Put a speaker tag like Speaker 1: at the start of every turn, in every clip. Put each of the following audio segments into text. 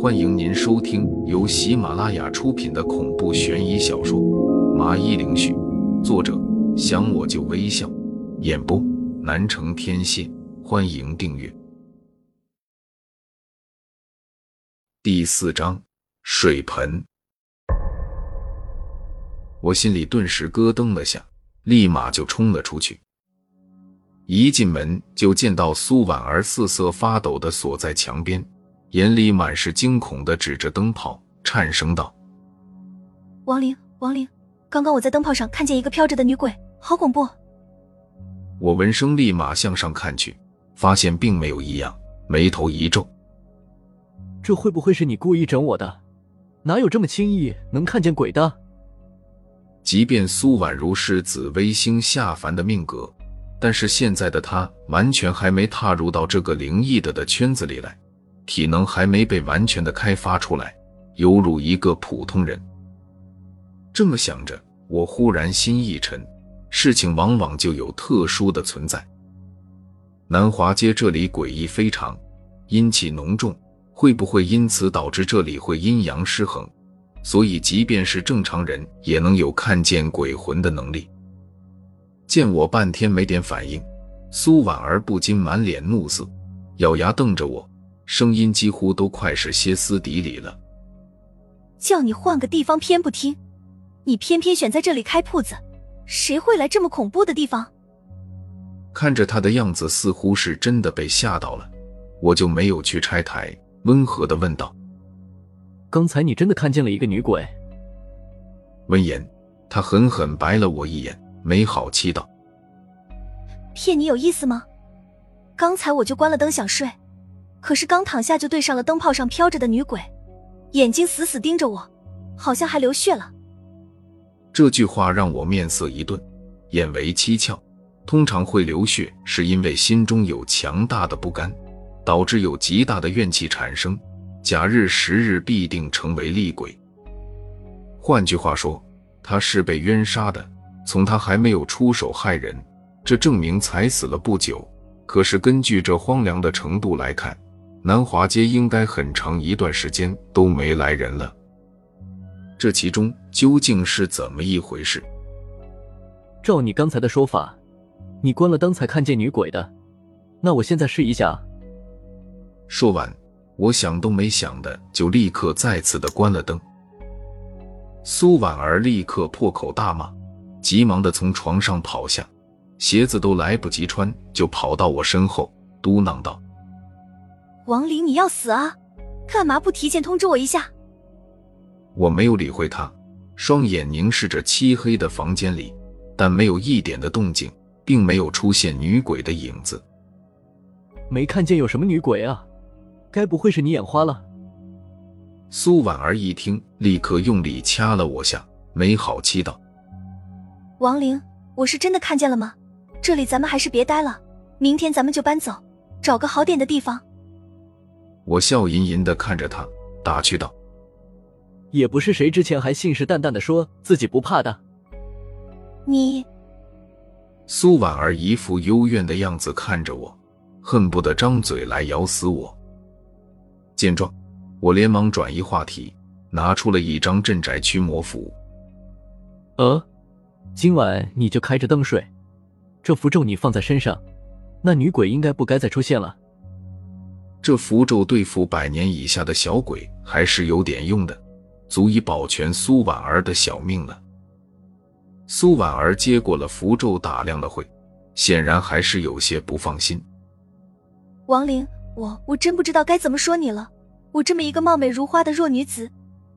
Speaker 1: 欢迎您收听由喜马拉雅出品的恐怖悬疑小说《麻衣灵絮》，作者想我就微笑，演播南城天蝎。欢迎订阅。第四章水盆，我心里顿时咯噔了下，立马就冲了出去。一进门就见到苏婉儿瑟瑟发抖的锁在墙边，眼里满是惊恐的指着灯泡，颤声道：“
Speaker 2: 王玲，王玲，刚刚我在灯泡上看见一个飘着的女鬼，好恐怖！”
Speaker 1: 我闻声立马向上看去，发现并没有异样，眉头一皱：“
Speaker 3: 这会不会是你故意整我的？哪有这么轻易能看见鬼的？”
Speaker 1: 即便苏婉如是紫微星下凡的命格。但是现在的她完全还没踏入到这个灵异的的圈子里来，体能还没被完全的开发出来，犹如一个普通人。这么想着，我忽然心一沉，事情往往就有特殊的存在。南华街这里诡异非常，阴气浓重，会不会因此导致这里会阴阳失衡？所以，即便是正常人也能有看见鬼魂的能力。见我半天没点反应，苏婉儿不禁满脸怒色，咬牙瞪着我，声音几乎都快是歇斯底里了。
Speaker 2: 叫你换个地方偏不听，你偏偏选在这里开铺子，谁会来这么恐怖的地方？
Speaker 1: 看着他的样子，似乎是真的被吓到了，我就没有去拆台，温和的问道：“
Speaker 3: 刚才你真的看见了一个女鬼？”
Speaker 1: 闻言，他狠狠白了我一眼。没好气道：“
Speaker 2: 骗你有意思吗？刚才我就关了灯想睡，可是刚躺下就对上了灯泡上飘着的女鬼，眼睛死死盯着我，好像还流血了。”
Speaker 1: 这句话让我面色一顿，眼为七窍。通常会流血，是因为心中有强大的不甘，导致有极大的怨气产生，假日时日必定成为厉鬼。换句话说，他是被冤杀的。从他还没有出手害人，这证明才死了不久。可是根据这荒凉的程度来看，南华街应该很长一段时间都没来人了。这其中究竟是怎么一回事？
Speaker 3: 照你刚才的说法，你关了灯才看见女鬼的。那我现在试一下。
Speaker 1: 说完，我想都没想的就立刻再次的关了灯。苏婉儿立刻破口大骂。急忙的从床上跑下，鞋子都来不及穿，就跑到我身后，嘟囔道：“
Speaker 2: 王林，你要死啊？干嘛不提前通知我一下？”
Speaker 1: 我没有理会他，双眼凝视着漆黑的房间里，但没有一点的动静，并没有出现女鬼的影子。
Speaker 3: 没看见有什么女鬼啊？该不会是你眼花了？
Speaker 1: 苏婉儿一听，立刻用力掐了我下，没好气道。
Speaker 2: 王玲，我是真的看见了吗？这里咱们还是别待了，明天咱们就搬走，找个好点的地方。
Speaker 1: 我笑吟吟的看着他，打趣道：“
Speaker 3: 也不是谁之前还信誓旦旦的说自己不怕的。”
Speaker 2: 你，
Speaker 1: 苏婉儿一副幽怨的样子看着我，恨不得张嘴来咬死我。见状，我连忙转移话题，拿出了一张镇宅驱魔符。
Speaker 3: 呃。今晚你就开着灯睡，这符咒你放在身上，那女鬼应该不该再出现了。
Speaker 1: 这符咒对付百年以下的小鬼还是有点用的，足以保全苏婉儿的小命了。苏婉儿接过了符咒，打量了会，显然还是有些不放心。
Speaker 2: 王玲，我我真不知道该怎么说你了。我这么一个貌美如花的弱女子，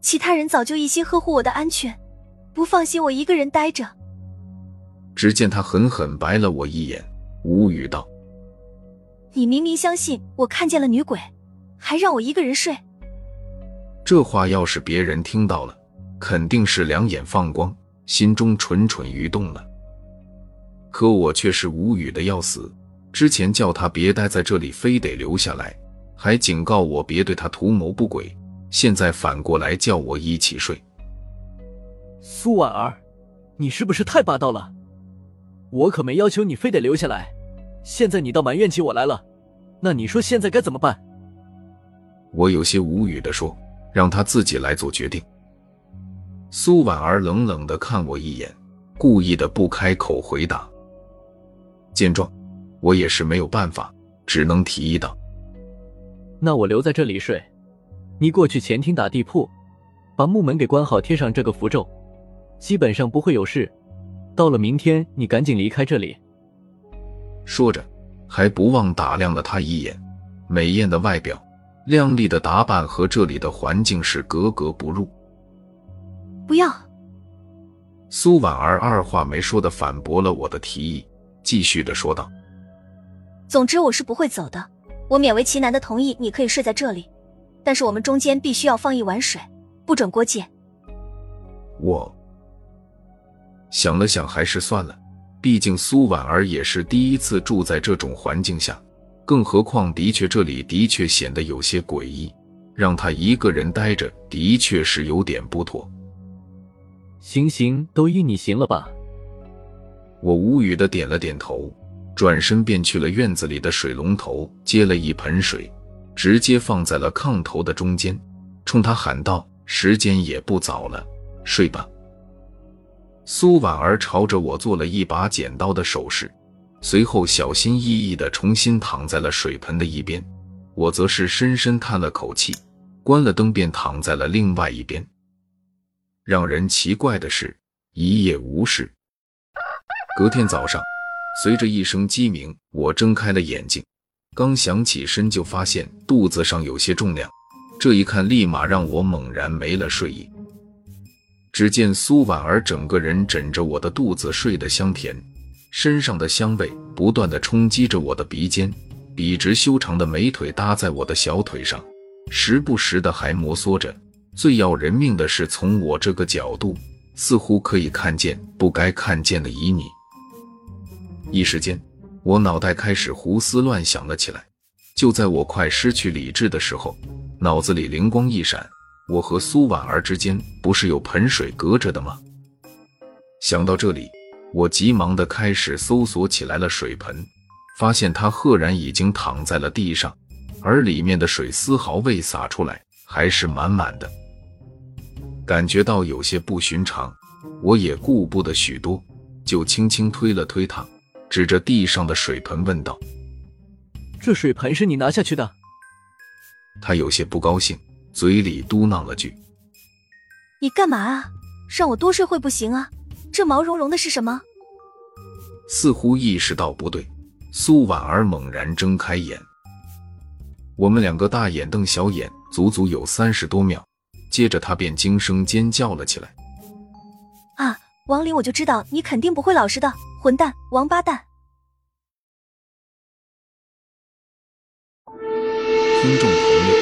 Speaker 2: 其他人早就一心呵护我的安全，不放心我一个人待着。
Speaker 1: 只见他狠狠白了我一眼，无语道：“
Speaker 2: 你明明相信我看见了女鬼，还让我一个人睡。”
Speaker 1: 这话要是别人听到了，肯定是两眼放光，心中蠢蠢欲动了。可我却是无语的要死。之前叫他别待在这里，非得留下来，还警告我别对他图谋不轨，现在反过来叫我一起睡。
Speaker 3: 苏婉儿，你是不是太霸道了？我可没要求你非得留下来，现在你倒埋怨起我来了，那你说现在该怎么办？
Speaker 1: 我有些无语的说：“让他自己来做决定。”苏婉儿冷冷的看我一眼，故意的不开口回答。见状，我也是没有办法，只能提议道：“
Speaker 3: 那我留在这里睡，你过去前厅打地铺，把木门给关好，贴上这个符咒，基本上不会有事。到了明天，你赶紧离开这里。”
Speaker 1: 说着，还不忘打量了他一眼，美艳的外表，靓丽的打扮和这里的环境是格格不入。
Speaker 2: 不要！
Speaker 1: 苏婉儿二话没说的反驳了我的提议，继续的说道：“
Speaker 2: 总之我是不会走的，我勉为其难的同意你可以睡在这里，但是我们中间必须要放一碗水，不准过界。”
Speaker 1: 我想了想，还是算了，毕竟苏婉儿也是第一次住在这种环境下，更何况的确这里的确显得有些诡异，让她一个人待着的确是有点不妥。
Speaker 3: 行行，都依你行了吧？
Speaker 1: 我无语的点了点头，转身便去了院子里的水龙头，接了一盆水，直接放在了炕头的中间，冲他喊道：“时间也不早了，睡吧。”苏婉儿朝着我做了一把剪刀的手势，随后小心翼翼的重新躺在了水盆的一边，我则是深深叹了口气，关了灯便躺在了另外一边。让人奇怪的是，一夜无事。隔天早上，随着一声鸡鸣，我睁开了眼睛，刚想起身就发现肚子上有些重量，这一看立马让我猛然没了睡意。只见苏婉儿整个人枕着我的肚子睡得香甜，身上的香味不断的冲击着我的鼻尖，笔直修长的美腿搭在我的小腿上，时不时的还摩挲着。最要人命的是，从我这个角度，似乎可以看见不该看见的旖旎。一时间，我脑袋开始胡思乱想了起来。就在我快失去理智的时候，脑子里灵光一闪：我和苏婉儿之间不是有盆水隔着的吗？想到这里，我急忙的开始搜索起来了水盆，发现它赫然已经躺在了地上，而里面的水丝毫未洒出来，还是满满的。感觉到有些不寻常，我也顾不得许多，就轻轻推了推他，指着地上的水盆问道：“
Speaker 3: 这水盆是你拿下去的？”
Speaker 1: 他有些不高兴，嘴里嘟囔了句：“
Speaker 2: 你干嘛啊？让我多睡会不行啊？这毛茸茸的是什么？”
Speaker 1: 似乎意识到不对，苏婉儿猛然睁开眼，我们两个大眼瞪小眼，足足有三十多秒。接着，他便惊声尖叫了起来。
Speaker 2: “啊，王林，我就知道你肯定不会老实的，混蛋，王八蛋！”
Speaker 1: 听众朋友，